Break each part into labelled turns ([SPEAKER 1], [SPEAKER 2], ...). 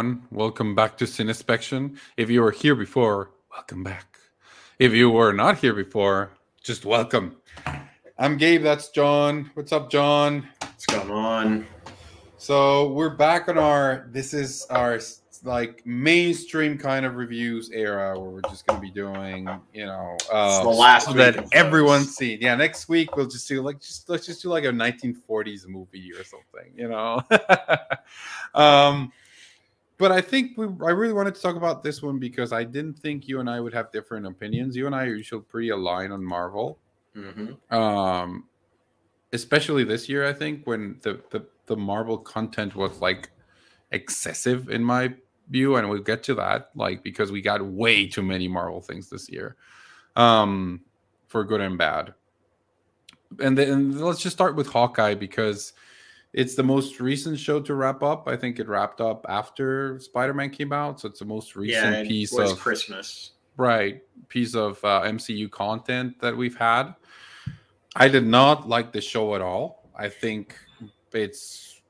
[SPEAKER 1] Everyone. Welcome back to Cinespection. If you were here before, welcome back. If you were not here before, just welcome. I'm Gabe. That's John. What's up, John?
[SPEAKER 2] What's going on?
[SPEAKER 1] So we're back on our. This is our like mainstream kind of reviews era where we're just going to be doing, you know, uh,
[SPEAKER 2] the last
[SPEAKER 1] that everyone's seen. Yeah, next week we'll just do like just let's just do like a 1940s movie or something, you know. um, but I think we I really wanted to talk about this one because I didn't think you and I would have different opinions. You and I are usually pretty aligned on Marvel
[SPEAKER 2] Mhm.
[SPEAKER 1] um especially this year i think when the, the the marvel content was like excessive in my view and we'll get to that like because we got way too many marvel things this year um for good and bad and then let's just start with hawkeye because it's the most recent show to wrap up i think it wrapped up after spider-man came out so it's the most recent
[SPEAKER 2] Yeah,
[SPEAKER 1] piece of
[SPEAKER 2] Christmas.
[SPEAKER 1] right piece of uh, MCU content that we've had. I did not like the show at all. I think it's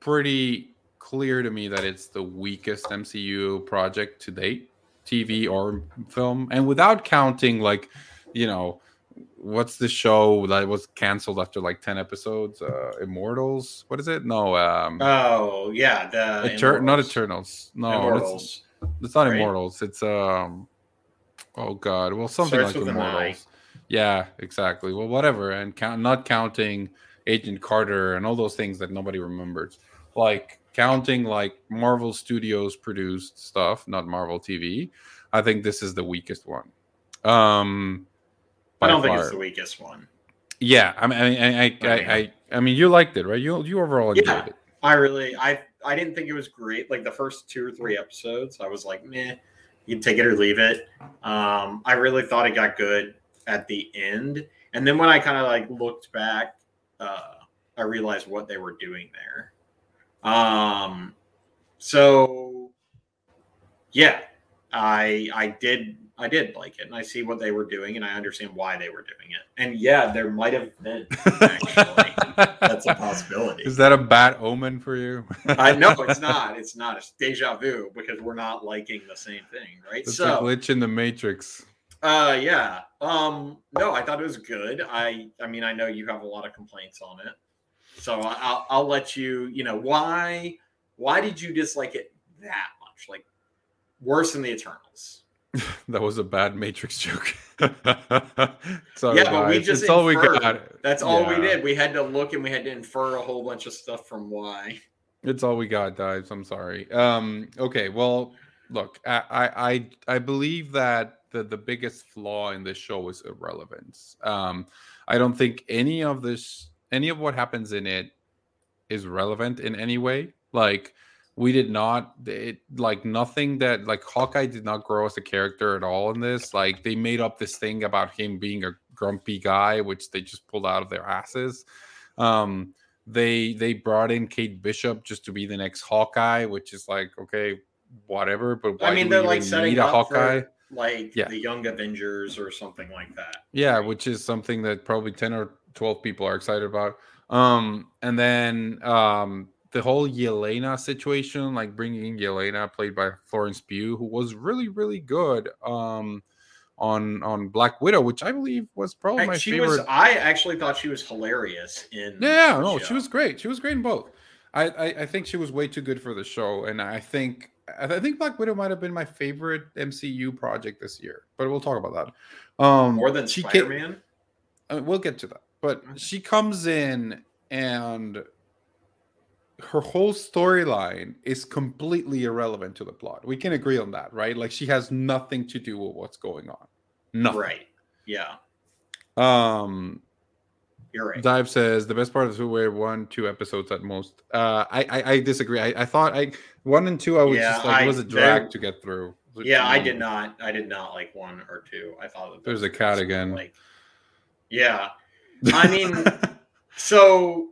[SPEAKER 1] pretty clear to me that it's the weakest MCU project to date, TV or film, and without counting like, you know, what's the show that was canceled after like 10 episodes? Uh immortals? What is it? No um
[SPEAKER 2] Oh yeah, the
[SPEAKER 1] Eter- not eternals. No it's,
[SPEAKER 2] Immortals.
[SPEAKER 1] it's not
[SPEAKER 2] right?
[SPEAKER 1] immortals. It's um oh god. Well something
[SPEAKER 2] Starts
[SPEAKER 1] like
[SPEAKER 2] with an I.
[SPEAKER 1] immortals. Yeah exactly. Well whatever. And count not counting agent carter and all those things that nobody remembers. Like counting like marvel studios produced stuff not marvel tv i think this is the weakest one. Um
[SPEAKER 2] I don't think it's the weakest one.
[SPEAKER 1] yeah i mean i i I, I, I, I mean you liked it right you you overall enjoyed
[SPEAKER 2] Yeah.
[SPEAKER 1] it
[SPEAKER 2] I really, I, I didn't think it was great. Like the first two or three episodes, I was like, meh, you can take it or leave it. Um, I really thought it got good at the end, and then when I kind of like looked back, uh, I realized what they were doing there. Um, so yeah, I, I did, I did like it, and I see what they were doing, and I understand why they were doing it. And yeah, there might have been actually. That's a possibility.
[SPEAKER 1] Is that a bad omen for you?
[SPEAKER 2] I know it's not. It's not. It's deja vu because we're not liking the same thing, right?
[SPEAKER 1] It's a
[SPEAKER 2] so,
[SPEAKER 1] glitch in the matrix.
[SPEAKER 2] uh, yeah. Um, no, I thought it was good. I, I mean, I know you have a lot of complaints on it, so I- I'll, I'll let you. You know why? Why did you dislike it that much? Like worse than the Eternals?
[SPEAKER 1] That was a bad Matrix joke. Sorry,
[SPEAKER 2] Yeah, but we just
[SPEAKER 1] It's all we got.
[SPEAKER 2] That's all we did. We had to look and we had to infer a whole bunch of stuff from why.
[SPEAKER 1] It's all we got, dives. I'm sorry. Um, okay, well, look, I, I, I, I believe that the the biggest flaw in this show is irrelevance. Um, I don't think any of this, any of what happens in it, is relevant in any way. Like, we did not, it like nothing that like Hawkeye did not grow as a character at all in this. Like, they made up this thing about him being a grumpy guy, which they just pulled out of their asses. Um, they they brought in Kate Bishop just to be the next Hawkeye, which is like okay, whatever. But
[SPEAKER 2] I mean, they're like setting
[SPEAKER 1] need a
[SPEAKER 2] up
[SPEAKER 1] Hawkeye?
[SPEAKER 2] for like
[SPEAKER 1] Yeah.
[SPEAKER 2] the Young Avengers or something like that.
[SPEAKER 1] Yeah, which is something that probably ten or twelve people are excited about. Um, and then um, the whole Yelena situation, like bringing in Yelena, played by Florence Pugh, who was really really good. Um, on on Black Widow, which I believe was probably
[SPEAKER 2] I-
[SPEAKER 1] my
[SPEAKER 2] she
[SPEAKER 1] favorite.
[SPEAKER 2] was. I actually thought she was hilarious in.
[SPEAKER 1] Yeah, no,
[SPEAKER 2] show.
[SPEAKER 1] she was great. She was great in both. I, I, I think she was way too good for the show, and I think I I think Black Widow might have been my favorite MCU project this year. But we'll talk about that. Um,
[SPEAKER 2] more than Spider Man.
[SPEAKER 1] uh, we'll get to that. But she comes in and her whole storyline is completely irrelevant to the plot. We can agree on that, right? Like she has nothing to do with what's going on. Nothing.
[SPEAKER 2] Right. Yeah,
[SPEAKER 1] Um
[SPEAKER 2] you're right.
[SPEAKER 1] Dive says the best part of the were one, two episodes at most. Uh, I, I I disagree. I, I thought I one and two I was
[SPEAKER 2] Yeah,
[SPEAKER 1] just like
[SPEAKER 2] I-
[SPEAKER 1] it was a drag to get through.
[SPEAKER 2] yeah, I did not. I did not like one or two. I thought that
[SPEAKER 1] There's a cat again.
[SPEAKER 2] Like, yeah. I mean, So,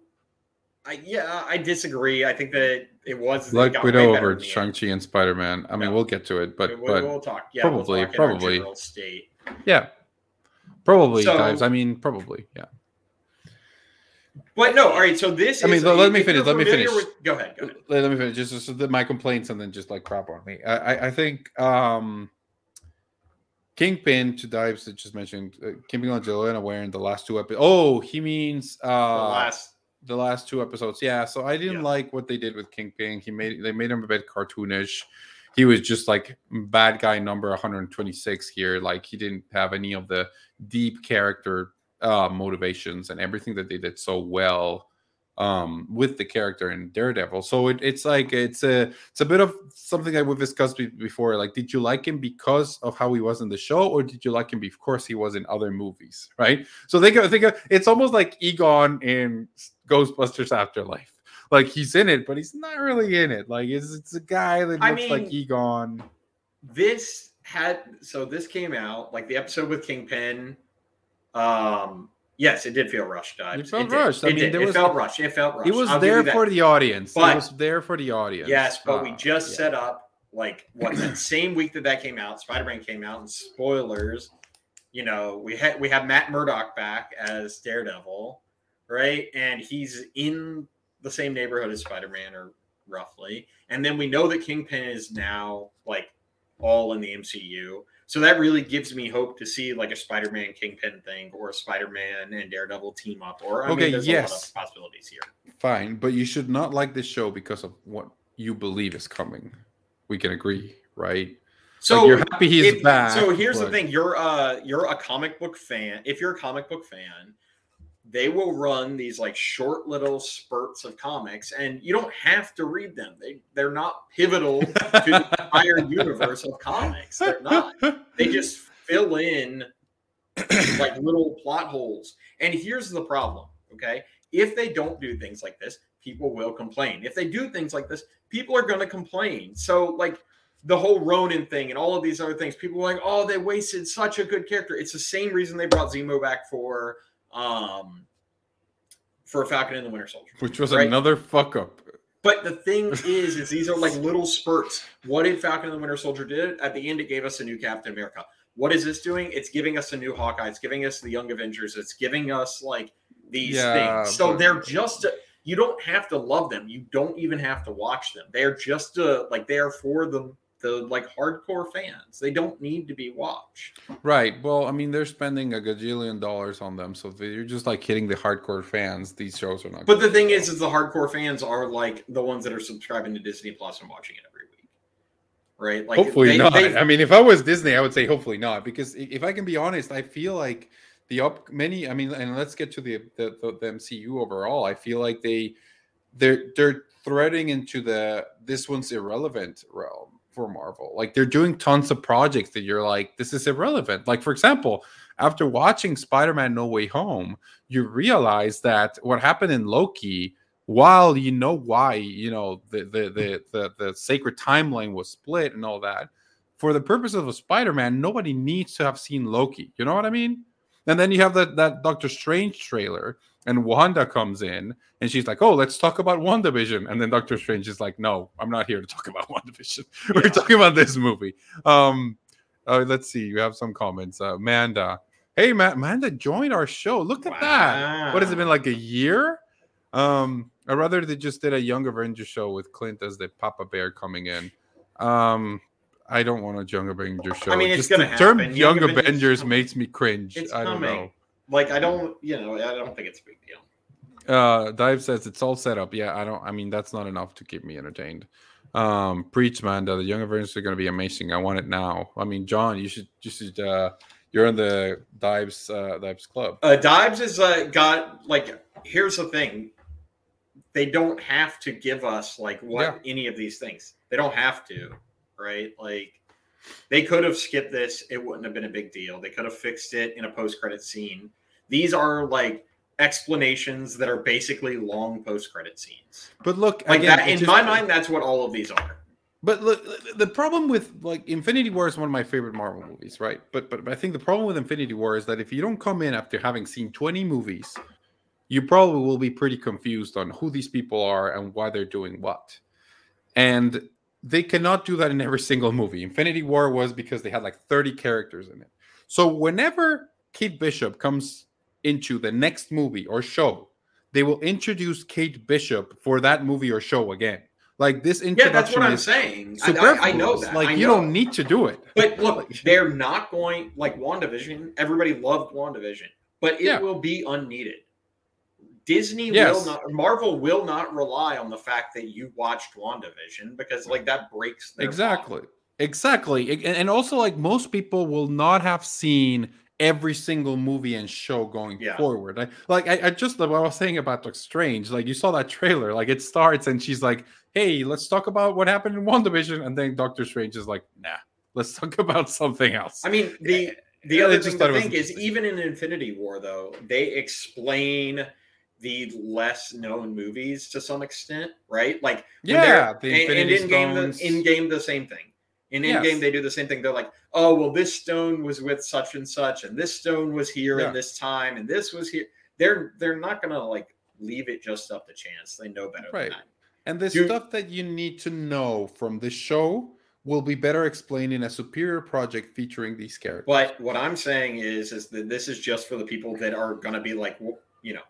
[SPEAKER 2] I, yeah, I disagree. I think that it was
[SPEAKER 1] Black
[SPEAKER 2] got
[SPEAKER 1] Widow over
[SPEAKER 2] in.
[SPEAKER 1] Shang Chi and Spider Man. I mean,
[SPEAKER 2] Yeah.
[SPEAKER 1] we'll get to it, but
[SPEAKER 2] We- we-
[SPEAKER 1] but
[SPEAKER 2] we'll talk. Yeah,
[SPEAKER 1] probably-
[SPEAKER 2] we'll talk in
[SPEAKER 1] probably.
[SPEAKER 2] state.
[SPEAKER 1] yeah, probably
[SPEAKER 2] So-
[SPEAKER 1] guys. I mean, probably yeah.
[SPEAKER 2] But no, all right. So this. Is.
[SPEAKER 1] I mean,
[SPEAKER 2] is,
[SPEAKER 1] let me finish, let me finish.
[SPEAKER 2] with- go ahead. Go ahead.
[SPEAKER 1] let, let me finish just, just the, my complaints and then just like crap on me. I, I, I think um Kingpin to dives that just mentioned uh, Kingpin on Yelena wearing the last two episodes. Oh, he means uh
[SPEAKER 2] The last.
[SPEAKER 1] The last two episodes. Yeah, so I didn't
[SPEAKER 2] Yeah.
[SPEAKER 1] like what they did with Kingpin. He made they made him a bit cartoonish. He was just like bad guy number 126 here. Like he didn't have any of the deep character uh motivations and everything that they did so well um with the character in Daredevil. So it, it's like it's a it's a bit of something that we've discussed before. Like, did you like him because of how he was in the show, or did you like him because he was in other movies? Right. So think of think of it's almost like Egon in Ghostbusters Afterlife. Like he's in it, but he's not really in it. Like it's it's a guy that
[SPEAKER 2] I
[SPEAKER 1] looks like
[SPEAKER 2] mean,
[SPEAKER 1] Egon.
[SPEAKER 2] this had so this came out like the episode with Kingpin. Um, yes, it did feel rushed. Dives.
[SPEAKER 1] It felt
[SPEAKER 2] did.
[SPEAKER 1] rushed. I
[SPEAKER 2] It
[SPEAKER 1] mean,
[SPEAKER 2] did.
[SPEAKER 1] there
[SPEAKER 2] it
[SPEAKER 1] was-
[SPEAKER 2] felt rushed. It felt rushed.
[SPEAKER 1] It was
[SPEAKER 2] I'll
[SPEAKER 1] there for the audience.
[SPEAKER 2] But-
[SPEAKER 1] it was there for the audience.
[SPEAKER 2] Yes, but we
[SPEAKER 1] Uh,
[SPEAKER 2] just
[SPEAKER 1] yeah.
[SPEAKER 2] set up like what that same week that that came out, Spider Man came out, and spoilers. You know, we had we have Matt Murdock back as Daredevil, right? And he's in the same neighborhood as Spider Man, or roughly. And then we know that Kingpin is now like all in the MCU. So that really gives me hope to see like a Spider Man Kingpin thing or a Spider Man and Daredevil team up. Or I
[SPEAKER 1] Okay,
[SPEAKER 2] mean, there's a
[SPEAKER 1] yes.
[SPEAKER 2] lot of possibilities here.
[SPEAKER 1] Fine, but you should not like this show because of what you believe is coming. We can agree, right?
[SPEAKER 2] So
[SPEAKER 1] Like, you're happy he's
[SPEAKER 2] if-
[SPEAKER 1] back.
[SPEAKER 2] So here's the thing: you're uh you're a comic book fan. If you're a comic book fan, they will run these like short little spurts of comics, and you don't have to read them. They they're not pivotal to the entire universe of comics. They're not. They just fill in like little plot holes. And here's the problem: okay, if they don't do things like this, people will complain. If they do things like this, people are going to complain. So like the whole Ronin thing and all of these other things. People are like, oh, they wasted such a good character. It's the same reason they brought Zemo back for um for a Falcon and the Winter Soldier.
[SPEAKER 1] Which was
[SPEAKER 2] Right.
[SPEAKER 1] another fuck up.
[SPEAKER 2] But the thing is, is these are like little spurts. What did Falcon and the Winter Soldier did? At the end, it gave us a new Captain America. What is this doing? It's giving us a new Hawkeye. It's giving us the Young Avengers. It's giving us like these
[SPEAKER 1] Yeah,
[SPEAKER 2] things. So
[SPEAKER 1] but-
[SPEAKER 2] they're just you don't have to love them. You don't even have to watch them. They're just uh, like they are for the the like hardcore fans. They don't need to be watched.
[SPEAKER 1] Right. Well, I mean, they're spending a gajillion dollars on them, so you're just like hitting the hardcore fans. These shows are not.
[SPEAKER 2] But the thing is, is the hardcore fans are like the ones that are subscribing to Disney Plus and watching it every week, right? Like
[SPEAKER 1] hopefully
[SPEAKER 2] they-
[SPEAKER 1] not.
[SPEAKER 2] they-
[SPEAKER 1] I mean, if I was Disney, I would say hopefully not, because if I can be honest, I feel like the up many. I mean, and let's get to the the, the, the MCU overall. I feel like they they're they're threading into the this one's irrelevant realm for Marvel. Like they're doing tons of projects that you're like, this is irrelevant. Like for example, after watching Spider-Man No Way Home, you realize that what happened in Loki, while you know why, you know, the the the the, the sacred timeline was split and all that, for the purpose of a Spider-Man, nobody needs to have seen Loki. You know what I mean? And then you have that that Doctor Strange trailer, and Wanda comes in, and she's like, "Oh, let's talk about WandaVision." And then Doctor Strange is like, "No, I'm not here to talk about WandaVision. We're
[SPEAKER 2] Yeah.
[SPEAKER 1] talking about this movie." Um, uh, let's see. You have some comments. Uh, Manda, hey, Ma- Amanda, joined our show. Look at that. What has it been like a year? Um, or rather, they just did a Young Avengers show with Clint as the Papa Bear coming in. Um, I don't want a Young Avengers show.
[SPEAKER 2] I mean, it's
[SPEAKER 1] just
[SPEAKER 2] gonna
[SPEAKER 1] the term. Young,
[SPEAKER 2] Young Avengers-
[SPEAKER 1] Avengers makes me cringe.
[SPEAKER 2] It's
[SPEAKER 1] I don't
[SPEAKER 2] coming.
[SPEAKER 1] know.
[SPEAKER 2] Like I don't, you know, I don't think it's a big deal.
[SPEAKER 1] Uh, Dive says it's all set up. Yeah, I don't. I mean, that's not enough to keep me entertained. Um, preach, Manda. The Young Avengers are going to be amazing. I want it now. I mean, John, you should. You should. Uh, you're in the Dives uh, Dives club.
[SPEAKER 2] Uh, Dives has uh, got like. Here's the thing: they don't have to give us like what any of these things. They don't have to, right? Like they could have skipped this; it wouldn't have been a big deal. They could have fixed it in a post-credit scene. These are like explanations that are basically long post-credit scenes.
[SPEAKER 1] But look,
[SPEAKER 2] Like
[SPEAKER 1] again,
[SPEAKER 2] that, in
[SPEAKER 1] just-
[SPEAKER 2] my mind, that's what all of these are.
[SPEAKER 1] But look, the problem with like Infinity War is one of my favorite Marvel movies, right? But but I think the problem with Infinity War is that if you don't come in after having seen 20 movies, you probably will be pretty confused on who these people are and why they're doing what. And they cannot do that in every single movie. Infinity War was because they had like 30 characters in it. So whenever Kate Bishop comes into the next movie or show, they will introduce Kate Bishop for that movie or show again. Like this introduction.
[SPEAKER 2] Yeah, that's what I'm saying. I, I, I know that.
[SPEAKER 1] Like
[SPEAKER 2] I
[SPEAKER 1] you don't need to do it.
[SPEAKER 2] But look, they're not going like WandaVision. Everybody loved WandaVision, but it
[SPEAKER 1] Yeah.
[SPEAKER 2] will be unneeded. Disney
[SPEAKER 1] Yes.
[SPEAKER 2] will not, Marvel will not rely on the fact that you watched WandaVision because like that breaks
[SPEAKER 1] exactly. Exactly. And, also like most people will not have seen every single movie and show going
[SPEAKER 2] Yeah.
[SPEAKER 1] forward. I, like I, I just what i was saying about Doctor strange like you saw that trailer like it starts and she's like hey let's talk about what happened in WandaVision and then dr strange is like nah let's talk about something else.
[SPEAKER 2] I mean, the eh, the
[SPEAKER 1] Yeah,
[SPEAKER 2] other thing to think is even in Infinity War, though, they explain the less known movies to some extent, right? Like
[SPEAKER 1] yeah the
[SPEAKER 2] and, Endgame, the, Endgame, the same thing. In in
[SPEAKER 1] Yes.
[SPEAKER 2] game, they do the same thing. They're like, oh, well, this stone was with such and such, and this stone was here
[SPEAKER 1] Yeah.
[SPEAKER 2] in this time, and this was here. They're they're not gonna like leave it just up to chance. They know better
[SPEAKER 1] Right.
[SPEAKER 2] than that.
[SPEAKER 1] And the
[SPEAKER 2] Dude.
[SPEAKER 1] stuff that you need to know from this show will be better explained in a superior project featuring these characters.
[SPEAKER 2] But what I'm saying is, is that this is just for the people that are gonna be like, you know,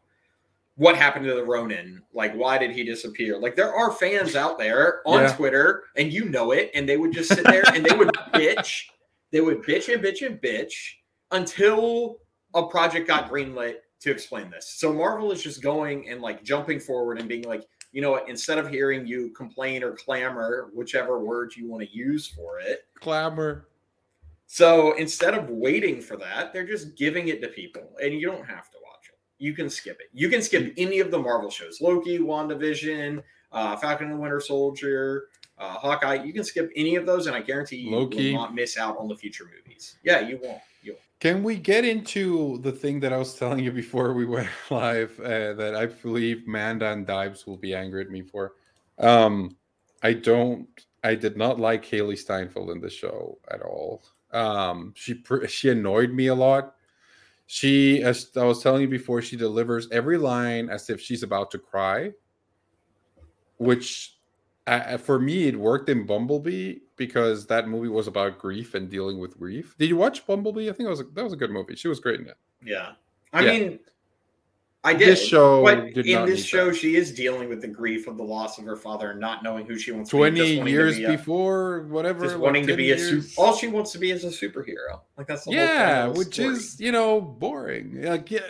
[SPEAKER 2] what happened to the Ronin? Like, why did he disappear? Like, there are fans out there on
[SPEAKER 1] Yeah.
[SPEAKER 2] Twitter, and you know it, and they would just sit there and they would bitch, they would bitch and bitch and bitch until a project got greenlit to explain this. So Marvel is just going and like jumping forward and being like, you know what? Instead of hearing you complain or clamor, whichever word you want to use for it,
[SPEAKER 1] Clamor.
[SPEAKER 2] so instead of waiting for that, they're just giving it to people, and you don't have to. You can skip it. You can skip any of the Marvel shows: Loki, WandaVision, uh, Falcon and the Winter Soldier, uh, Hawkeye. You can skip any of those, and I guarantee you
[SPEAKER 1] Loki.
[SPEAKER 2] will not miss out on the future movies. Yeah, you won't. You won't.
[SPEAKER 1] Can we get into the thing that I was telling you before we went live uh, that I believe Manda and Dives will be angry at me for? Um, I don't. I did not like Hailee Steinfeld in the show at all. Um, she she annoyed me a lot. She, as I was telling you before, she delivers every line as if she's about to cry, which uh, for me it worked in Bumblebee because that movie was about grief and dealing with grief. Did you watch Bumblebee? I think it was a, that was a good movie. She was great in it.
[SPEAKER 2] Yeah, I
[SPEAKER 1] Yeah.
[SPEAKER 2] mean, I did.
[SPEAKER 1] This show
[SPEAKER 2] but in this show,
[SPEAKER 1] that.
[SPEAKER 2] she is dealing with the grief of the loss of her father and not knowing who she wants to be.
[SPEAKER 1] Twenty years
[SPEAKER 2] be a-
[SPEAKER 1] before, whatever.
[SPEAKER 2] just
[SPEAKER 1] like
[SPEAKER 2] wanting to
[SPEAKER 1] 10
[SPEAKER 2] be a
[SPEAKER 1] years.
[SPEAKER 2] super. All she wants to be is a superhero. Like that's the
[SPEAKER 1] yeah, which
[SPEAKER 2] story.
[SPEAKER 1] is you know boring. Like yeah,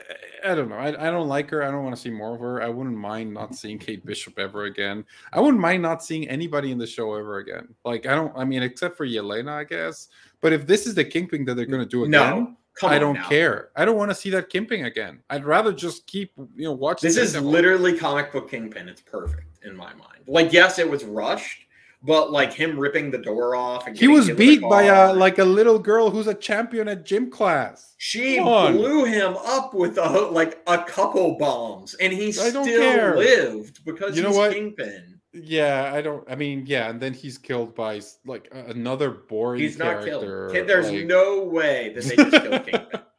[SPEAKER 1] I don't know. I, I don't like her. I don't want to see more of her. I wouldn't mind not seeing Kate Bishop ever again. I wouldn't mind not seeing anybody in the show ever again. Like I don't. I mean, except for Yelena, I guess. But if this is the Kingpin that they're going to do again,
[SPEAKER 2] no. Come
[SPEAKER 1] I don't
[SPEAKER 2] now.
[SPEAKER 1] care. I don't want to see that Kingpin again. I'd rather just keep you know watching.
[SPEAKER 2] This is literally comic book Kingpin. It's perfect in my mind. Like, yes, it was rushed, but like him ripping the door off and
[SPEAKER 1] He was beat by a like a little girl who's a champion at gym class.
[SPEAKER 2] She blew him up with a like a couple bombs, and he
[SPEAKER 1] I
[SPEAKER 2] still lived because
[SPEAKER 1] You know what?
[SPEAKER 2] Kingpin.
[SPEAKER 1] Yeah, I don't. I mean, yeah, and then he's killed by like another boring.
[SPEAKER 2] He's not killed.
[SPEAKER 1] character.
[SPEAKER 2] Kid- There's
[SPEAKER 1] like-
[SPEAKER 2] no way that they just killed Kingpin.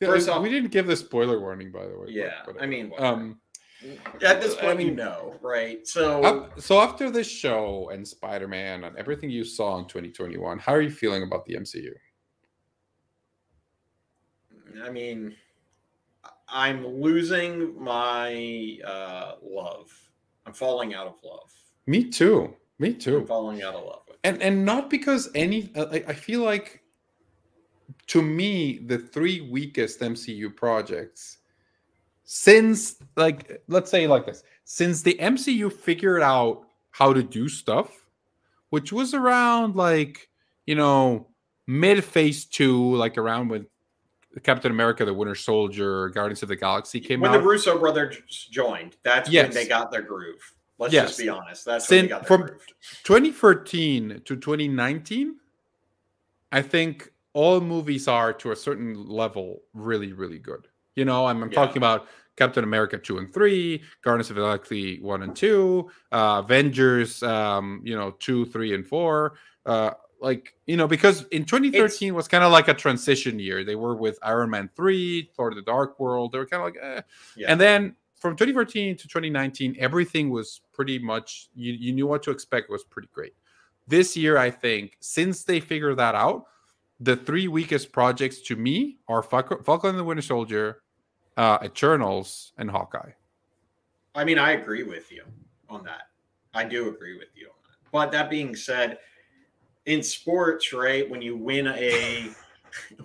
[SPEAKER 1] Yeah,
[SPEAKER 2] First
[SPEAKER 1] we didn't give the spoiler warning, by the way. but
[SPEAKER 2] Yeah, I mean,
[SPEAKER 1] um,
[SPEAKER 2] At this
[SPEAKER 1] I
[SPEAKER 2] point, you know, right? So,
[SPEAKER 1] af- so after this show and Spider Man and everything you saw in 2021, how are you feeling about the MCU?
[SPEAKER 2] I mean, I'm losing my uh, love. I'm falling out of love.
[SPEAKER 1] Me too. Me too.
[SPEAKER 2] I'm falling out of love with.
[SPEAKER 1] and and not because any uh, I, I feel like to me the three weakest mcu projects since like let's say like this since the mcu figured out how to do stuff which was around like you know mid phase two like around when captain america the winter soldier guardians of the galaxy came
[SPEAKER 2] when
[SPEAKER 1] out When
[SPEAKER 2] the Russo brothers joined, that's
[SPEAKER 1] Yes.
[SPEAKER 2] when they got their groove. Let's
[SPEAKER 1] Yes.
[SPEAKER 2] just be honest. That's when they got their
[SPEAKER 1] from-
[SPEAKER 2] groove.
[SPEAKER 1] 2013 to 2019 i think all movies are to a certain level really really good you know i'm, I'm
[SPEAKER 2] Yeah.
[SPEAKER 1] talking about captain america 2 and 3 guardians of the galaxy 1 and 2 uh avengers um you know 2 3 and 4 uh like you know because in 2013 was kind of like a transition year they were with iron man 3 thor the dark world they were kind of like eh.
[SPEAKER 2] Yeah.
[SPEAKER 1] and then from 2014 to 2019 everything was pretty much you, you knew what to expect it was pretty great this year i think since they figured that out the three weakest projects to me are Falcon, Falcon and the Winter Soldier, uh, Eternals, and Hawkeye.
[SPEAKER 2] I mean, I agree with you on that. I do agree with you on that. But that being said, in sports, right, when you win a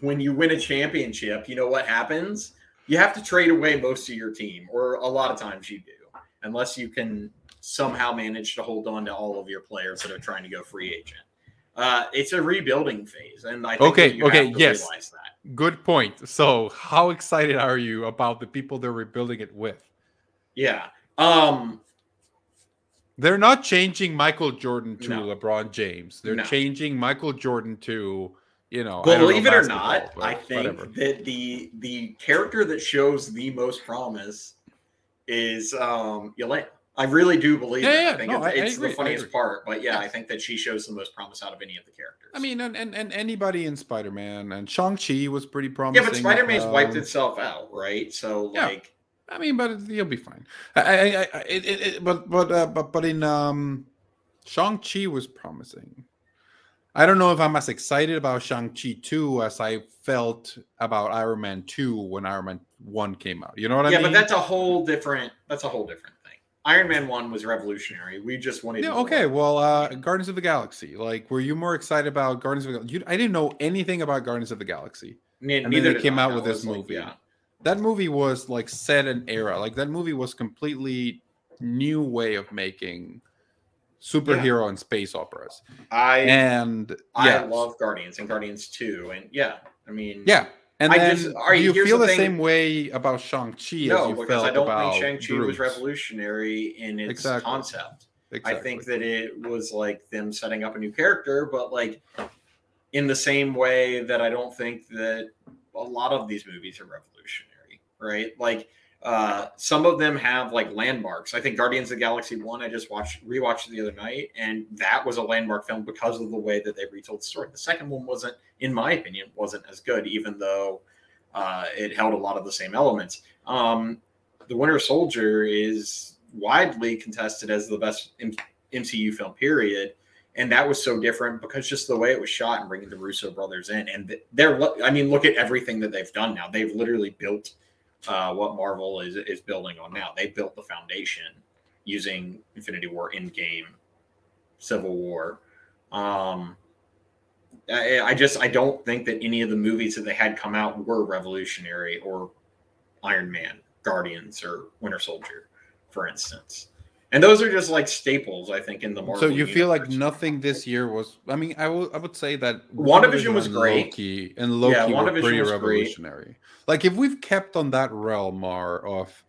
[SPEAKER 2] when you win a championship, you know what happens? You have to trade away most of your team, or a lot of times you do, unless you can somehow manage to hold on to all of your players that are trying to go free agent. Uh, it's a rebuilding phase, and I think
[SPEAKER 1] Okay,
[SPEAKER 2] you
[SPEAKER 1] okay, yes.
[SPEAKER 2] realize that.
[SPEAKER 1] Good point. So, how excited are you about the people they're rebuilding it with?
[SPEAKER 2] Yeah. Um,
[SPEAKER 1] They're not changing Michael Jordan to
[SPEAKER 2] No.
[SPEAKER 1] LeBron James. They're
[SPEAKER 2] No.
[SPEAKER 1] changing Michael Jordan to, you know, don't know
[SPEAKER 2] believe it or not, I think
[SPEAKER 1] whatever.
[SPEAKER 2] that the the character that shows the most promise is um Yelena. I really do believe
[SPEAKER 1] Yeah,
[SPEAKER 2] it.
[SPEAKER 1] yeah,
[SPEAKER 2] I think
[SPEAKER 1] no,
[SPEAKER 2] it's,
[SPEAKER 1] I-
[SPEAKER 2] it's
[SPEAKER 1] I
[SPEAKER 2] the funniest part, but yeah, I think that she shows the most promise out of any of the characters.
[SPEAKER 1] I mean, and, and, and anybody in Spider Man and Shang Chi was pretty promising.
[SPEAKER 2] yeah, but Spider Man's wiped
[SPEAKER 1] um,
[SPEAKER 2] itself out, right? So like,
[SPEAKER 1] I mean, but you'll be fine. I, I, I, it, it, but but uh, but but in um, Shang Chi was promising. I don't know if I'm as excited about Shang Chi two as I felt about Iron Man two when Iron Man one came out. You know what I mean?
[SPEAKER 2] yeah, but that's a whole different. That's a whole different thing. Iron Man one was revolutionary. We just wanted.
[SPEAKER 1] yeah,
[SPEAKER 2] more.
[SPEAKER 1] okay. Well, uh, Guardians of the Galaxy. Like, were you more excited about Guardians of the Galaxy? I didn't know anything about Guardians of the Galaxy. Then
[SPEAKER 2] neither
[SPEAKER 1] they
[SPEAKER 2] did
[SPEAKER 1] came
[SPEAKER 2] I.
[SPEAKER 1] out with this
[SPEAKER 2] like,
[SPEAKER 1] movie.
[SPEAKER 2] yeah.
[SPEAKER 1] That movie was like set an era. Like that movie was completely new way of making superhero and space operas.
[SPEAKER 2] I
[SPEAKER 1] And
[SPEAKER 2] I
[SPEAKER 1] yeah,
[SPEAKER 2] love Guardians and Guardians two, and yeah, I mean,
[SPEAKER 1] yeah. And
[SPEAKER 2] I
[SPEAKER 1] then
[SPEAKER 2] just- right,
[SPEAKER 1] do you feel
[SPEAKER 2] the thing-
[SPEAKER 1] same way about Shang Chi as
[SPEAKER 2] No,
[SPEAKER 1] you
[SPEAKER 2] because
[SPEAKER 1] felt
[SPEAKER 2] I don't
[SPEAKER 1] about
[SPEAKER 2] think Shang-Chi was revolutionary in its
[SPEAKER 1] Exactly.
[SPEAKER 2] concept.
[SPEAKER 1] Exactly.
[SPEAKER 2] I think that it was like them setting up a new character, but like in the same way that I don't think that a lot of these movies are revolutionary, right? Like uh some of them have like landmarks. I think Guardians of Galaxy 1 I just watched rewatched the other night and that was a landmark film because of the way that they retold the story. The second one wasn't in my opinion wasn't as good even though uh it held a lot of the same elements. Um The Winter Soldier is widely contested as the best MCU film period and that was so different because just the way it was shot and bringing the Russo brothers in, and they're, I mean, look at everything that they've done now. They've literally built uh, what Marvel is is building on now. They built the foundation using Infinity War, Endgame, Civil War. Um, I, I just I don't think that any of the movies that they had come out were revolutionary or Iron Man, Guardians, or Winter Soldier, for instance. And those are just like staples, I think, in the Marvel.
[SPEAKER 1] so you feel like nothing this year was. I mean, I would I would say that
[SPEAKER 2] WandaVision was great.
[SPEAKER 1] Loki and Loki
[SPEAKER 2] Yeah,
[SPEAKER 1] were pretty
[SPEAKER 2] was great.
[SPEAKER 1] revolutionary. Like if we've kept on that realm Mar, of,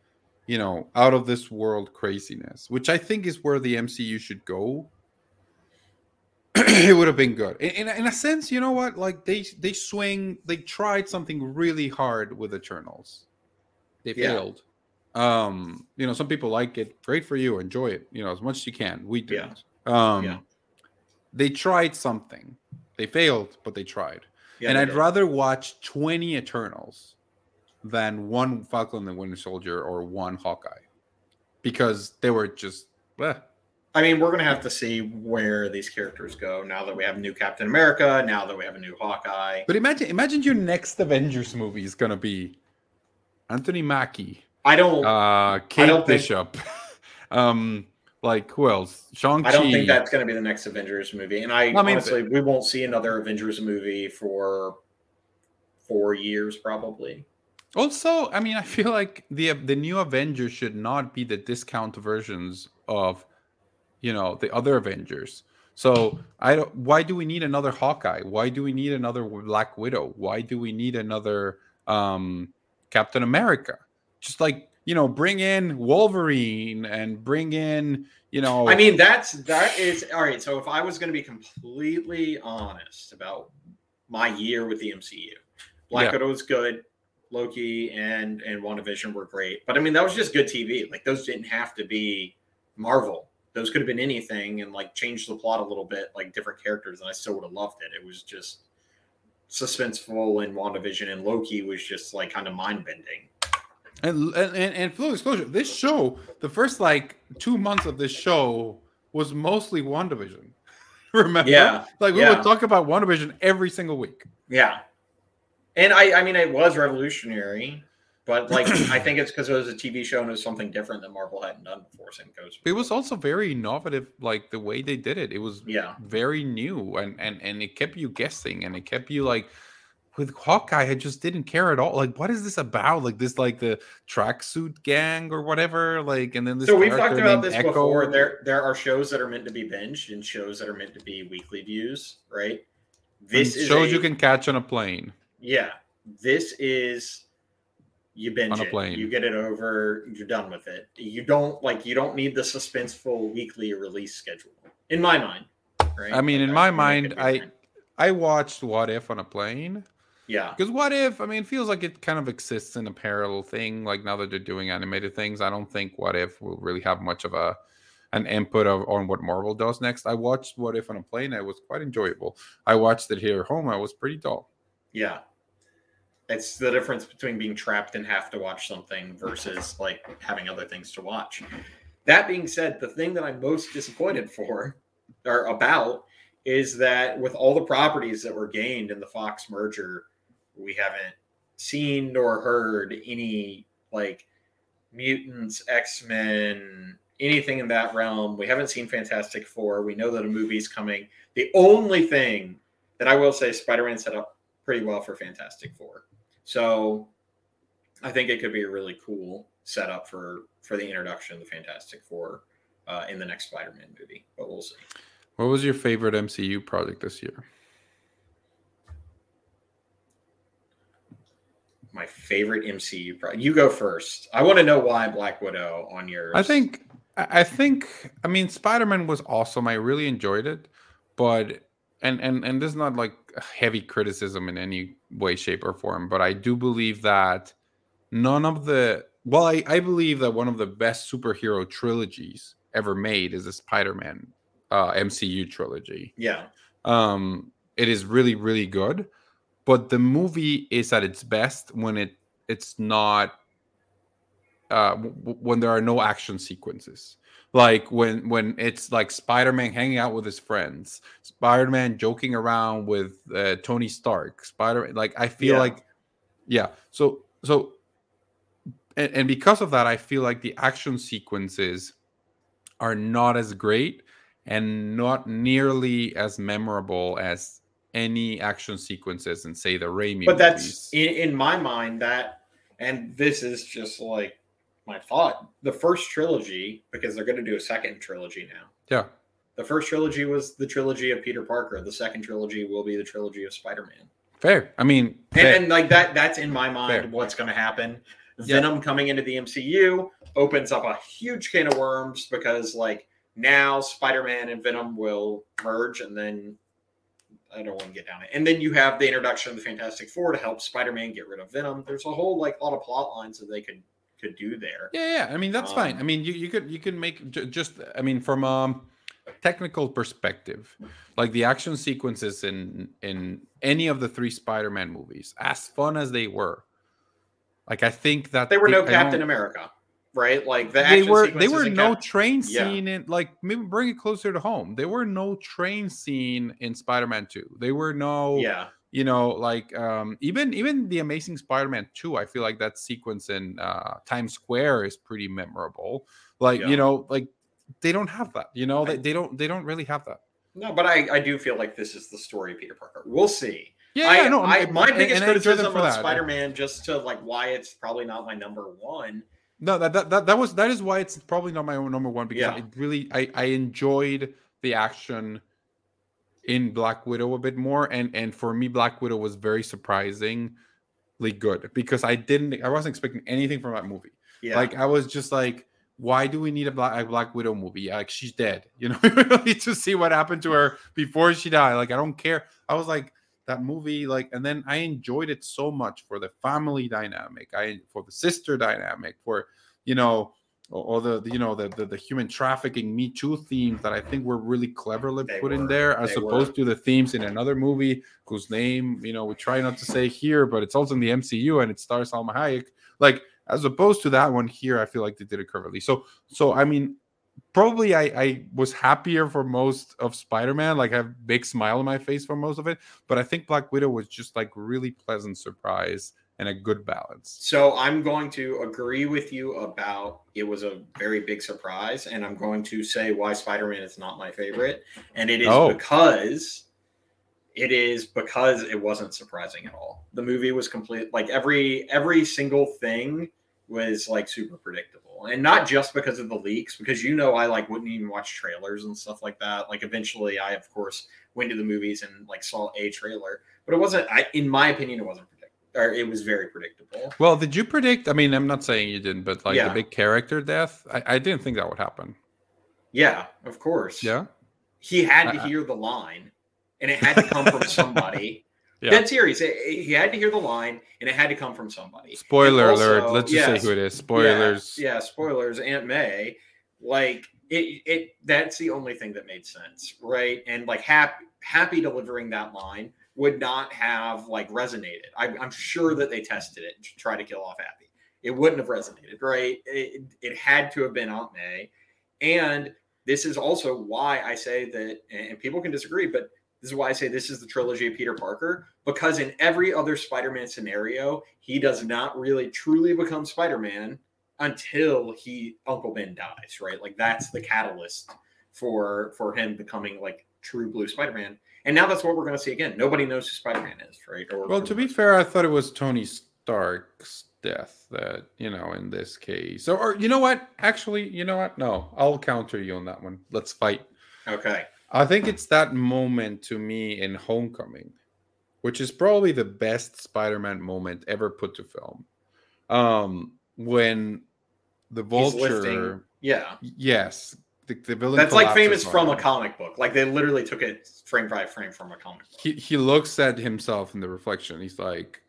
[SPEAKER 1] you know, out of this world craziness, which I think is where the MCU should go. it would have been good. In, in, in a sense, you know what? Like they they swing, they tried something really hard with Eternals. They
[SPEAKER 2] Yeah.
[SPEAKER 1] failed. Um, you know, some people like it. Great for you. Enjoy it. You know, as much as you can. We
[SPEAKER 2] do.
[SPEAKER 1] Yeah. Um,
[SPEAKER 2] Yeah.
[SPEAKER 1] they tried something. They failed, but they tried.
[SPEAKER 2] Yeah,
[SPEAKER 1] and
[SPEAKER 2] they
[SPEAKER 1] I'd
[SPEAKER 2] did.
[SPEAKER 1] rather watch 20 Eternals than one Falcon and the Winter Soldier or one Hawkeye. Because they were just eh.
[SPEAKER 2] I mean, we're gonna have to see where these characters go now that we have a new Captain America. Now that we have a new Hawkeye.
[SPEAKER 1] But imagine imagine your next Avengers movie is gonna be Anthony Mackie,
[SPEAKER 2] I don't.
[SPEAKER 1] uh Kate
[SPEAKER 2] don't think-
[SPEAKER 1] um like who else? Shang-Chi.
[SPEAKER 2] I don't think that's going to be the next Avengers movie. And I,
[SPEAKER 1] I mean,
[SPEAKER 2] honestly, we won't see another Avengers movie for four years, probably.
[SPEAKER 1] Also, I mean, I feel like the the new Avengers should not be the discount versions of, you know, the other Avengers. So I don't. Why do we need another Hawkeye? Why do we need another Black Widow? Why do we need another um, Captain America? Just like you know, bring in Wolverine and bring in you know.
[SPEAKER 2] I mean, that's that is all right. So if I was going to be completely honest about my year with the MCU, Black
[SPEAKER 1] Yeah.
[SPEAKER 2] Widow was good. Loki and and WandaVision were great, but I mean that was just good TV. Like those didn't have to be Marvel. Those could have been anything and like changed the plot a little bit, like different characters, and I still would have loved it. It was just suspenseful, and WandaVision and Loki was just like kind of mind bending.
[SPEAKER 1] And, and, and, full disclosure, this show, the first like two months of this show was mostly WandaVision. Remember?
[SPEAKER 2] Yeah,
[SPEAKER 1] Like we
[SPEAKER 2] yeah.
[SPEAKER 1] would talk about WandaVision every single week.
[SPEAKER 2] Yeah, and I I mean it was revolutionary. But like, I think it's because it was a TV show and it was something different that Marvel hadn't done before. Same goes.
[SPEAKER 1] It was also very innovative, like the way they did it. It was
[SPEAKER 2] yeah,
[SPEAKER 1] very new, and and and it kept you guessing, and it kept you like. With Hawkeye, I just didn't care at all. Like, what is this about? Like this, like the tracksuit gang or whatever. Like, and then this.
[SPEAKER 2] So we've talked about this
[SPEAKER 1] Echo.
[SPEAKER 2] before. There, there are shows that are meant to be binged and shows that are meant to be weekly views, right? This
[SPEAKER 1] And
[SPEAKER 2] is
[SPEAKER 1] shows
[SPEAKER 2] a-
[SPEAKER 1] you can catch on a plane.
[SPEAKER 2] Yeah, this is you binge
[SPEAKER 1] On a
[SPEAKER 2] it. You get it over. You're done with it. You don't like. You don't need the suspenseful weekly release schedule. In my mind, right?
[SPEAKER 1] I mean,
[SPEAKER 2] Like,
[SPEAKER 1] in my mind, I. I watched What If on a plane
[SPEAKER 2] yeah,
[SPEAKER 1] because What If, I mean, it feels like it kind of exists in a parallel thing. Like now that they're doing animated things, I don't think What If will really have much of a an input of on what Marvel does next. I watched What If on a plane. It was quite enjoyable. I watched it here at home. I was pretty dull.
[SPEAKER 2] yeah. It's the difference between being trapped and have to watch something versus like having other things to watch. That being said, the thing that I'm most disappointed for or about is that with all the properties that were gained in the Fox merger, we haven't seen nor heard any like mutants, X Men, anything in that realm. We haven't seen Fantastic Four. We know that a movie's coming. The only thing that I will say, Spider Man set up pretty well for Fantastic Four. So I think it could be a really cool setup for for the introduction of the Fantastic Four uh, in the next Spider Man movie. But we'll see.
[SPEAKER 1] What was your favorite MCU project this year?
[SPEAKER 2] My favorite MCU project. You go first. I want to know why Black Widow on yours.
[SPEAKER 1] I think I think I mean Spider-Man was awesome. I really enjoyed it, but and and and this is not like heavy criticism in any way, shape, or form, but I do believe that none of the well, I, I believe that one of the best superhero trilogies ever made is the Spider-Man uh, MCU trilogy.
[SPEAKER 2] Yeah.
[SPEAKER 1] Um, it is really really good, but the movie is at its best when it it's not uh w- when there are no action sequences like when when it's like spider-man hanging out with his friends spider-man joking around with uh, tony stark spider Man. like i feel
[SPEAKER 2] Yeah.
[SPEAKER 1] like yeah so so and, and because of that i feel like the action sequences are not as great and not nearly as memorable as any action sequences in say the Raimi
[SPEAKER 2] but that's in, in my mind that and this is just like my thought the first trilogy because they're going to do a second trilogy now.
[SPEAKER 1] Yeah.
[SPEAKER 2] The first trilogy was the trilogy of peter parker. The second trilogy will be the trilogy of spider-man.
[SPEAKER 1] Fair. I mean
[SPEAKER 2] and,
[SPEAKER 1] fair.
[SPEAKER 2] and like that that's in my mind
[SPEAKER 1] Fair.
[SPEAKER 2] what's going to happen.
[SPEAKER 1] Yeah.
[SPEAKER 2] venom coming into the mcu opens up a huge can of worms because like now spider-man and venom will merge and then i don't want to get down it and then you have the introduction of the fantastic four to help spider-man get rid of venom there's a whole like lot of plot lines that they could could do there
[SPEAKER 1] Yeah, yeah. I mean, that's fine.
[SPEAKER 2] Um,
[SPEAKER 1] I mean, you, you could you could make j- just. I mean, from a technical perspective, like the action sequences in in any of the three Spider-Man movies, as fun as they were, like I think that
[SPEAKER 2] they were
[SPEAKER 1] the-
[SPEAKER 2] no captain america right like the
[SPEAKER 1] They were they were no train
[SPEAKER 2] Yeah.
[SPEAKER 1] scene in like maybe bring it closer to home. There were no train scene in Spider-Man Two. They were no
[SPEAKER 2] yeah
[SPEAKER 1] you know like um even even the amazing spider-man 2 i feel like that sequence in uh times square is pretty memorable like
[SPEAKER 2] Yeah.
[SPEAKER 1] you know like they don't have that you know they, they don't they don't really have that
[SPEAKER 2] no but i i do feel like this is the story of peter parker we'll see
[SPEAKER 1] yeah,
[SPEAKER 2] I,
[SPEAKER 1] yeah, no
[SPEAKER 2] I, my biggest
[SPEAKER 1] and I enjoy them
[SPEAKER 2] criticism of. Spider-Man, just to like why it's probably not my number one.
[SPEAKER 1] No that, that that that was that is why it's probably not my own number one because
[SPEAKER 2] Yeah.
[SPEAKER 1] i really i i enjoyed the action in black widow a bit more and and for me black widow was very surprisingly good because i didn't i wasn't expecting anything from that movie
[SPEAKER 2] Yeah,
[SPEAKER 1] Like I was just like, why do we need a Black, a Black Widow movie? Like she's dead. You know, we need to see what happened to her before she died. Like I don't care. I was like that movie. Like, and then I enjoyed it so much for the family dynamic. I for the sister dynamic. For you know, or, or the you know the, the the human trafficking Me Too themes that I think were really cleverly
[SPEAKER 2] They
[SPEAKER 1] put in there, as opposed
[SPEAKER 2] were.
[SPEAKER 1] to the themes in another movie whose name you know we try not to say here, but it's also in the MCU and it stars Salma Hayek. Like as opposed to that one here i feel like they did it cleverly so so i mean probably i i was happier for most of spider-man like i have big smile on my face for most of it but i think black widow was just like really pleasant surprise and a good balance.
[SPEAKER 2] So I'm going to agree with you about it was a very big surprise, and I'm going to say why Spider-Man is not my favorite, and it is
[SPEAKER 1] Oh.
[SPEAKER 2] because it is because it wasn't surprising at all. The movie was complete like every every single thing was like super predictable. And not just because of the leaks, because you know I like wouldn't even watch trailers and stuff like that. Like eventually I of course went to the movies and like saw a trailer, but it wasn't I in my opinion it wasn't predictable. Or it was very predictable.
[SPEAKER 1] Well, did you predict? I mean, I'm not saying you didn't, but like
[SPEAKER 2] Yeah.
[SPEAKER 1] the big character death, I, I didn't think that would happen.
[SPEAKER 2] Yeah, of course.
[SPEAKER 1] Yeah.
[SPEAKER 2] He had to
[SPEAKER 1] Uh-uh.
[SPEAKER 2] hear the line and it had to come from somebody.
[SPEAKER 1] Yeah.
[SPEAKER 2] Dead serious. He had to hear the line and it had to come from somebody.
[SPEAKER 1] Spoiler
[SPEAKER 2] And
[SPEAKER 1] alert. Let's just
[SPEAKER 2] yes,
[SPEAKER 1] say who it is. Spoilers.
[SPEAKER 2] Yeah, yeah, spoilers. Aunt May, like it, it. That's the only thing that made sense, right? And like happy, happy delivering that line would not have like resonated. I, I'm sure that they tested it to try to kill off Happy. It wouldn't have resonated, right? It, it had to have been Aunt May, and this is also why I say that. And people can disagree, but this is why I say this is the trilogy of Peter Parker because in every other Spider-Man scenario, he does not really truly become Spider-Man until he Uncle Ben dies, right? Like that's the catalyst for for him becoming like true blue Spider-Man. And now that's what we're going to see again. Nobody knows who Spider-Man is, right? Or,
[SPEAKER 1] Well, to be fair, I thought it was Tony Stark's death that, you know, in this case. Or, or you know what? Actually, you know what? No, I'll counter you on that one. Let's fight.
[SPEAKER 2] okay,
[SPEAKER 1] I think it's that moment to me in Homecoming, which is probably the best Spider-Man moment ever put to film. Um, when the vulture.
[SPEAKER 2] Yeah,
[SPEAKER 1] yes, the, the villain.
[SPEAKER 2] that's like famous from a comic book. Like they literally took it frame by frame from a comic book.
[SPEAKER 1] he he looks at himself in the reflection. He's like,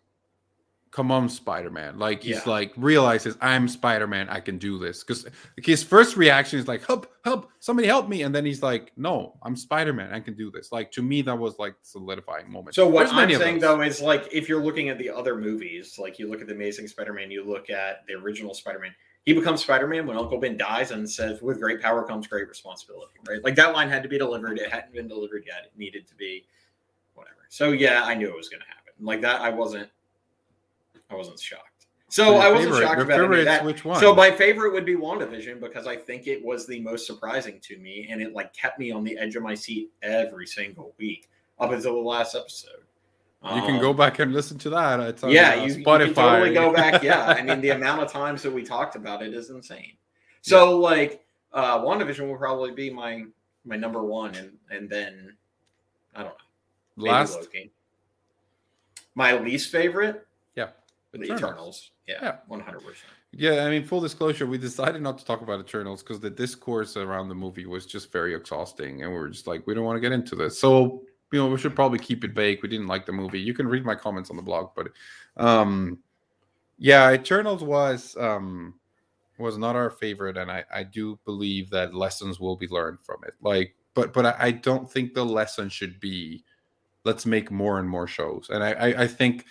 [SPEAKER 1] "Come on, Spider Man!" Like he's
[SPEAKER 2] Yeah.
[SPEAKER 1] like realizes I'm Spider Man. I can do this. Because his first reaction is like, "Help! Help! Somebody help me!" And then he's like, "No, I'm Spider Man. I can do this." Like to me, that was like solidifying moment.
[SPEAKER 2] So what
[SPEAKER 1] There's
[SPEAKER 2] I'm saying though is like if you're looking at the other movies, like you look at the Amazing Spider-Man, you look at the original Spider-Man, he becomes Spider-Man when Uncle Ben dies and says, "With great power comes great responsibility." Right? Like that line had to be delivered. It hadn't been delivered yet. It needed to be, whatever. So yeah, I knew it was going to happen. Like that, I wasn't. I wasn't shocked. So
[SPEAKER 1] Your
[SPEAKER 2] I wasn't
[SPEAKER 1] favorite-
[SPEAKER 2] shocked about any of that.
[SPEAKER 1] Which one?
[SPEAKER 2] So my favorite would be WandaVision because I think it was the most surprising to me and it like kept me on the edge of my seat every single week up until the last episode.
[SPEAKER 1] you can
[SPEAKER 2] Um,
[SPEAKER 1] go back and listen to that. It's on
[SPEAKER 2] yeah, you, you can totally go back. Yeah, I mean the amount of times that we talked about it is insane. So like uh WandaVision will probably be my my number one and and then I don't know.
[SPEAKER 1] Last.
[SPEAKER 2] Loki. My least favorite? The
[SPEAKER 1] Eternals.
[SPEAKER 2] Yeah. one hundred percent.
[SPEAKER 1] Yeah, I mean, full disclosure, we decided not to talk about Eternals because the discourse around the movie was just very exhausting, and we were just like, we don't want to get into this. So, you know, we should probably keep it vague. We didn't like the movie. You can read my comments on the blog, but um, yeah, Eternals was um was not our favorite, and I I do believe that lessons will be learned from it. Like, but but I, I don't think the lesson should be let's make more and more shows, and I I, I think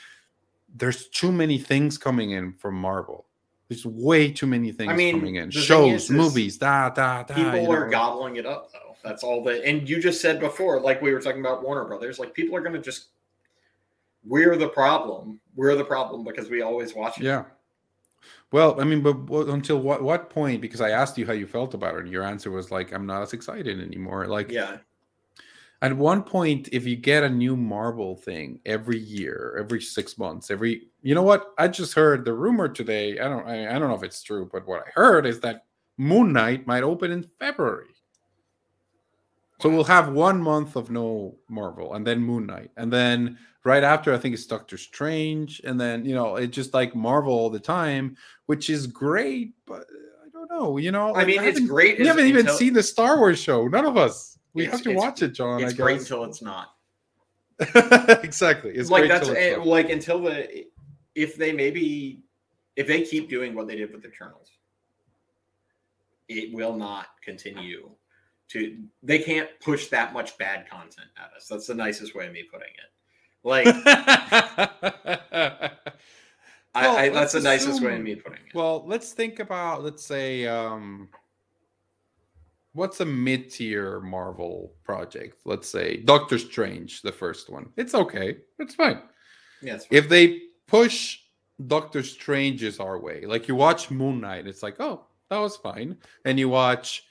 [SPEAKER 1] there's too many things coming in from Marvel. There's way too many things
[SPEAKER 2] mean,
[SPEAKER 1] coming in. Shows,
[SPEAKER 2] is,
[SPEAKER 1] movies, da da da.
[SPEAKER 2] people are
[SPEAKER 1] know.
[SPEAKER 2] gobbling it up though that's all that and you just said before like we were talking about warner brothers like people are going to just we're the problem we're the problem because we always watch it
[SPEAKER 1] Yeah. Well, I mean, but until what what point? Because I asked you how you felt about it, and your answer was like, "I'm not as excited anymore." Like,
[SPEAKER 2] yeah
[SPEAKER 1] at one point, if you get a new Marvel thing every year, every six months, every you know what? I just heard the rumor today. I don't I, I don't know if it's true, but what I heard is that Moon Knight might open in February. So we'll have one month of no Marvel, and then Moon Knight, and then right after I think it's Doctor Strange, and then you know it's just like Marvel all the time, which is great, but I don't know. You know,
[SPEAKER 2] i mean it's great
[SPEAKER 1] We haven't even
[SPEAKER 2] until-
[SPEAKER 1] seen the Star Wars show. None of us. We
[SPEAKER 2] It's-
[SPEAKER 1] have to watch it, John.
[SPEAKER 2] it's
[SPEAKER 1] I
[SPEAKER 2] great until it's not.
[SPEAKER 1] Exactly. It's
[SPEAKER 2] like
[SPEAKER 1] great
[SPEAKER 2] that's
[SPEAKER 1] it's
[SPEAKER 2] eh, like until the if they maybe if they keep doing what they did with the Eternals, it will not continue to they can't push that much bad content at us. That's the nicest way of me putting it. Like I,
[SPEAKER 1] Well,
[SPEAKER 2] I, that's the nicest way of me putting it.
[SPEAKER 1] Well, let's think about let's say um what's a mid-tier Marvel project? Let's say Doctor Strange, the first one. It's okay. It's fine.
[SPEAKER 2] yes
[SPEAKER 1] If they push Doctor Strange is our way. Like you watch Moon Knight, it's like, oh, that was fine. And you watch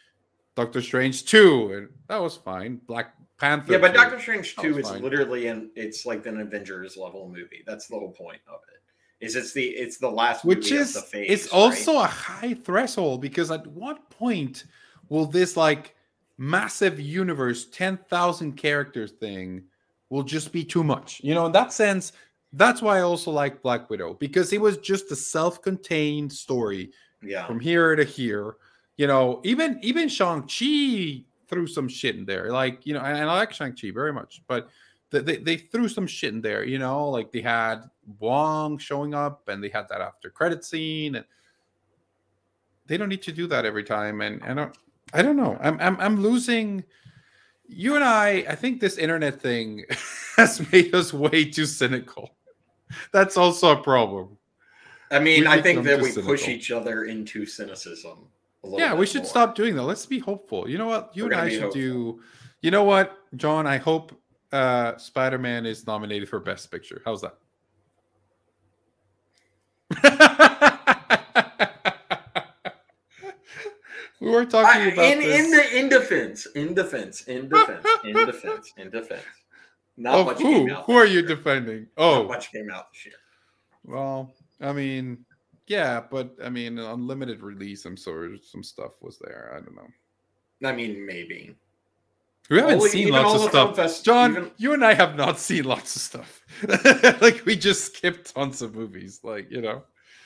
[SPEAKER 1] Doctor Strange 2, and that was fine. Black Panther.
[SPEAKER 2] Yeah, but
[SPEAKER 1] 2,
[SPEAKER 2] Doctor Strange
[SPEAKER 1] that
[SPEAKER 2] Two is
[SPEAKER 1] fine.
[SPEAKER 2] literally an it's like an Avengers level movie. That's the whole point of it. Is it's the it's the last
[SPEAKER 1] which
[SPEAKER 2] movie
[SPEAKER 1] is
[SPEAKER 2] of the phase.
[SPEAKER 1] it's
[SPEAKER 2] right?
[SPEAKER 1] also a high threshold because at what point will this like massive universe 10,000 characters thing will just be too much you know in that sense that's why i also like black widow because it was just a self-contained story
[SPEAKER 2] yeah.
[SPEAKER 1] from here to here you know even even shang-chi threw some shit in there like you know and i like shang-chi very much but they, they, threw some shit in there you know like they had wong showing up and they had that after credit scene and they don't need to do that every time and i don't i don't know. I'm i'm, I'm losing you and i i think this internet thing has made us way too cynical. That's also a problem.
[SPEAKER 2] I mean,
[SPEAKER 1] we
[SPEAKER 2] I think that we
[SPEAKER 1] too
[SPEAKER 2] push each other into cynicism. A
[SPEAKER 1] yeah
[SPEAKER 2] bit
[SPEAKER 1] we should
[SPEAKER 2] more.
[SPEAKER 1] stop doing that. Let's be hopeful. You know what? You
[SPEAKER 2] We're
[SPEAKER 1] and i should
[SPEAKER 2] hopeful.
[SPEAKER 1] do you know what john? I hope uh spider-man is nominated for best picture. How's that we were talking
[SPEAKER 2] I-
[SPEAKER 1] about
[SPEAKER 2] in
[SPEAKER 1] this.
[SPEAKER 2] in the in defense, in defense, in defense, in defense, in defense. Not
[SPEAKER 1] of
[SPEAKER 2] much
[SPEAKER 1] who
[SPEAKER 2] came out.
[SPEAKER 1] who are you
[SPEAKER 2] year.
[SPEAKER 1] defending
[SPEAKER 2] Not
[SPEAKER 1] oh
[SPEAKER 2] much came out this year.
[SPEAKER 1] well i mean yeah but i mean unlimited release i'm sorry some stuff was there i don't know
[SPEAKER 2] I mean, maybe.
[SPEAKER 1] we haven't seen lots of stuff
[SPEAKER 2] fest-
[SPEAKER 1] John,
[SPEAKER 2] even-
[SPEAKER 1] you and I have not seen lots of stuff. like we just skipped tons of movies. Like you know,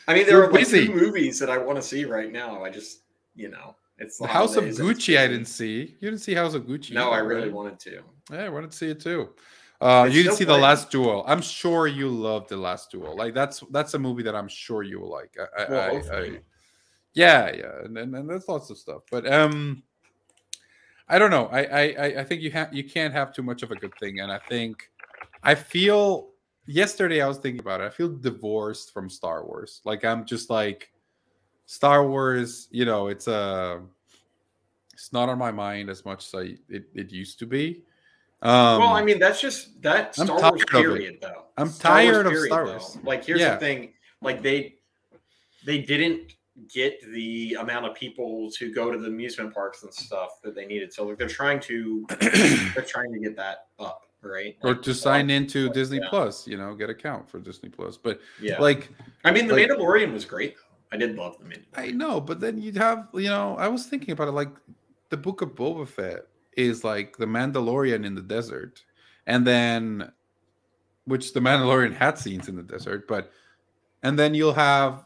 [SPEAKER 2] I mean, there
[SPEAKER 1] We're
[SPEAKER 2] are like
[SPEAKER 1] busy.
[SPEAKER 2] two movies that I want to see right now. I just, you know, it's
[SPEAKER 1] the House of
[SPEAKER 2] holidays and it's
[SPEAKER 1] Gucci. I didn't see. You didn't see House of Gucci.
[SPEAKER 2] No, I really
[SPEAKER 1] right?
[SPEAKER 2] wanted to.
[SPEAKER 1] Yeah, I wanted to see it too. Uh, you didn't see the. Last Duel. I'm sure you loved the Last Duel. Like that's that's a movie that I'm sure you will like. I, I,
[SPEAKER 2] Well,
[SPEAKER 1] I- yeah, yeah, and, and and there's lots of stuff. But um, I don't know. I I I- I think you have you can't have too much of a good thing, and I think I feel yesterday I was thinking about it. I feel divorced from Star Wars. Like I'm just like Star Wars. You know, it's a it's not on my mind as much as I it, it used to be. Um,
[SPEAKER 2] well, I mean, that's just that
[SPEAKER 1] I'm
[SPEAKER 2] Star
[SPEAKER 1] tired
[SPEAKER 2] Wars period, though.
[SPEAKER 1] I'm
[SPEAKER 2] Star Wars
[SPEAKER 1] tired of
[SPEAKER 2] period,
[SPEAKER 1] Star
[SPEAKER 2] though.
[SPEAKER 1] Wars.
[SPEAKER 2] Like, here's
[SPEAKER 1] Yeah.
[SPEAKER 2] the thing: like they they didn't get the amount of people to go to the amusement parks and stuff that they needed. So like, they're trying to they're trying to get that up, right?
[SPEAKER 1] or
[SPEAKER 2] Like,
[SPEAKER 1] to sign into
[SPEAKER 2] like,
[SPEAKER 1] Disney
[SPEAKER 2] yeah.
[SPEAKER 1] Plus, you know, get account for Disney Plus. But
[SPEAKER 2] Yeah,
[SPEAKER 1] like
[SPEAKER 2] I mean, the
[SPEAKER 1] like-
[SPEAKER 2] Mandalorian was great. though. I did love the Mandalorian.
[SPEAKER 1] I know, but then you'd have, you know, I was thinking about it like the book of Boba Fett is like the Mandalorian in the desert. And then which the Mandalorian had scenes in the desert, but and then you'll have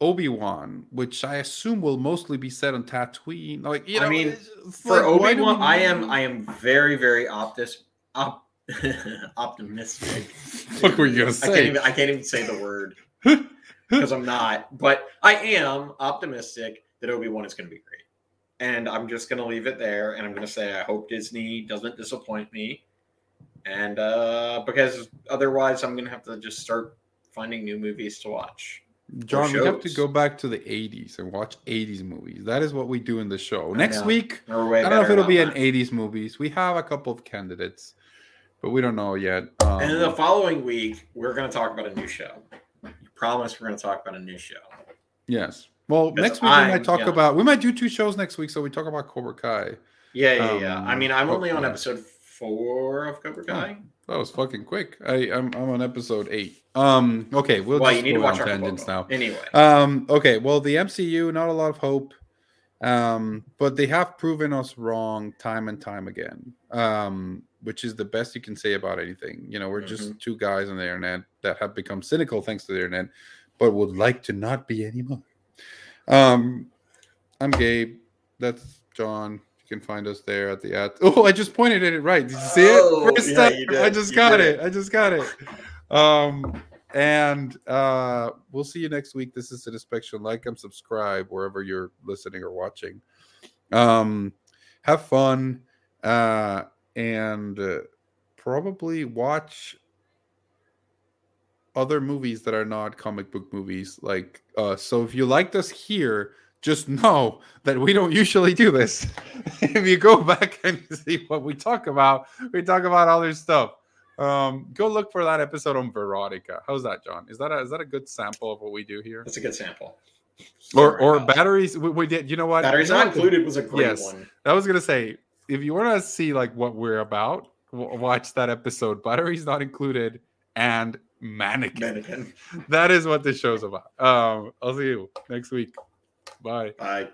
[SPEAKER 1] Obi-Wan, which I assume will mostly be set on Tatooine. Like, you
[SPEAKER 2] I mean, For
[SPEAKER 1] like,
[SPEAKER 2] Obi Wan, I am I am very very optis, op, optimistic.
[SPEAKER 1] What were you gonna
[SPEAKER 2] I can't
[SPEAKER 1] say?
[SPEAKER 2] even I can't even say the word because I'm not. But I am optimistic that Obi Wan is going to be great, and I'm just going to leave it there. And I'm going to say I hope Disney doesn't disappoint me, and uh, because otherwise I'm going to have to just start finding new movies to watch.
[SPEAKER 1] John, we have to go back to the 80s and watch 80s movies. That is what we do in the show. Next
[SPEAKER 2] know.
[SPEAKER 1] week, I don't know if it'll be an 80s movies. We have a couple of candidates, but we don't know yet. Um,
[SPEAKER 2] And then the following week, we're going to talk about a new show. Promise we're going to talk about a new show.
[SPEAKER 1] yes. Well, next week we
[SPEAKER 2] I'm-
[SPEAKER 1] might talk
[SPEAKER 2] yeah.
[SPEAKER 1] about. We might do two shows next week, so we talk about Cobra Kai.
[SPEAKER 2] Yeah, yeah, yeah. I
[SPEAKER 1] Um,
[SPEAKER 2] mean, I'm only on episode four of Cobra Kai.
[SPEAKER 1] That was fucking quick. I, I'm I'm on episode eight. Um. Okay, we'll
[SPEAKER 2] well,
[SPEAKER 1] just
[SPEAKER 2] you need to watch our
[SPEAKER 1] tangents now.
[SPEAKER 2] Anyway,
[SPEAKER 1] Um, okay, well, the MCU, not a lot of hope, um, but they have proven us wrong time and time again, um, which is the best you can say about anything. You know, we're just two guys on the internet that have become cynical thanks to the internet, but would like to not be anymore. Um, I'm Gabe. That's John. You can find us there at the at. Oh, I just pointed at it right. Did you see
[SPEAKER 2] Oh,
[SPEAKER 1] it? First
[SPEAKER 2] yeah,
[SPEAKER 1] time. I just
[SPEAKER 2] You
[SPEAKER 1] got
[SPEAKER 2] did
[SPEAKER 1] it. I just got it. Um, and uh, we'll see you next week. This is an inspection. Like and subscribe wherever you're listening or watching. Um, have fun uh, and uh, probably watch other movies that are not comic book movies. Like, uh, so if you liked us here, just know that we don't usually do this. if you go back and see what we talk about, we talk about other stuff. Um, go look for that episode on Veronica. How's that, John? Is that a, is that a good sample of what we do here?
[SPEAKER 2] That's a good sample.
[SPEAKER 1] Or or batteries? We, we did. You know what?
[SPEAKER 2] Batteries not included was a great
[SPEAKER 1] Yes.
[SPEAKER 2] one.
[SPEAKER 1] I was gonna say, if you want to see like what we're about, w- watch that episode. Batteries not included and mannequin.
[SPEAKER 2] Mannequin.
[SPEAKER 1] That is what this show's about. Um, I'll see you next week. Bye.
[SPEAKER 2] Bye.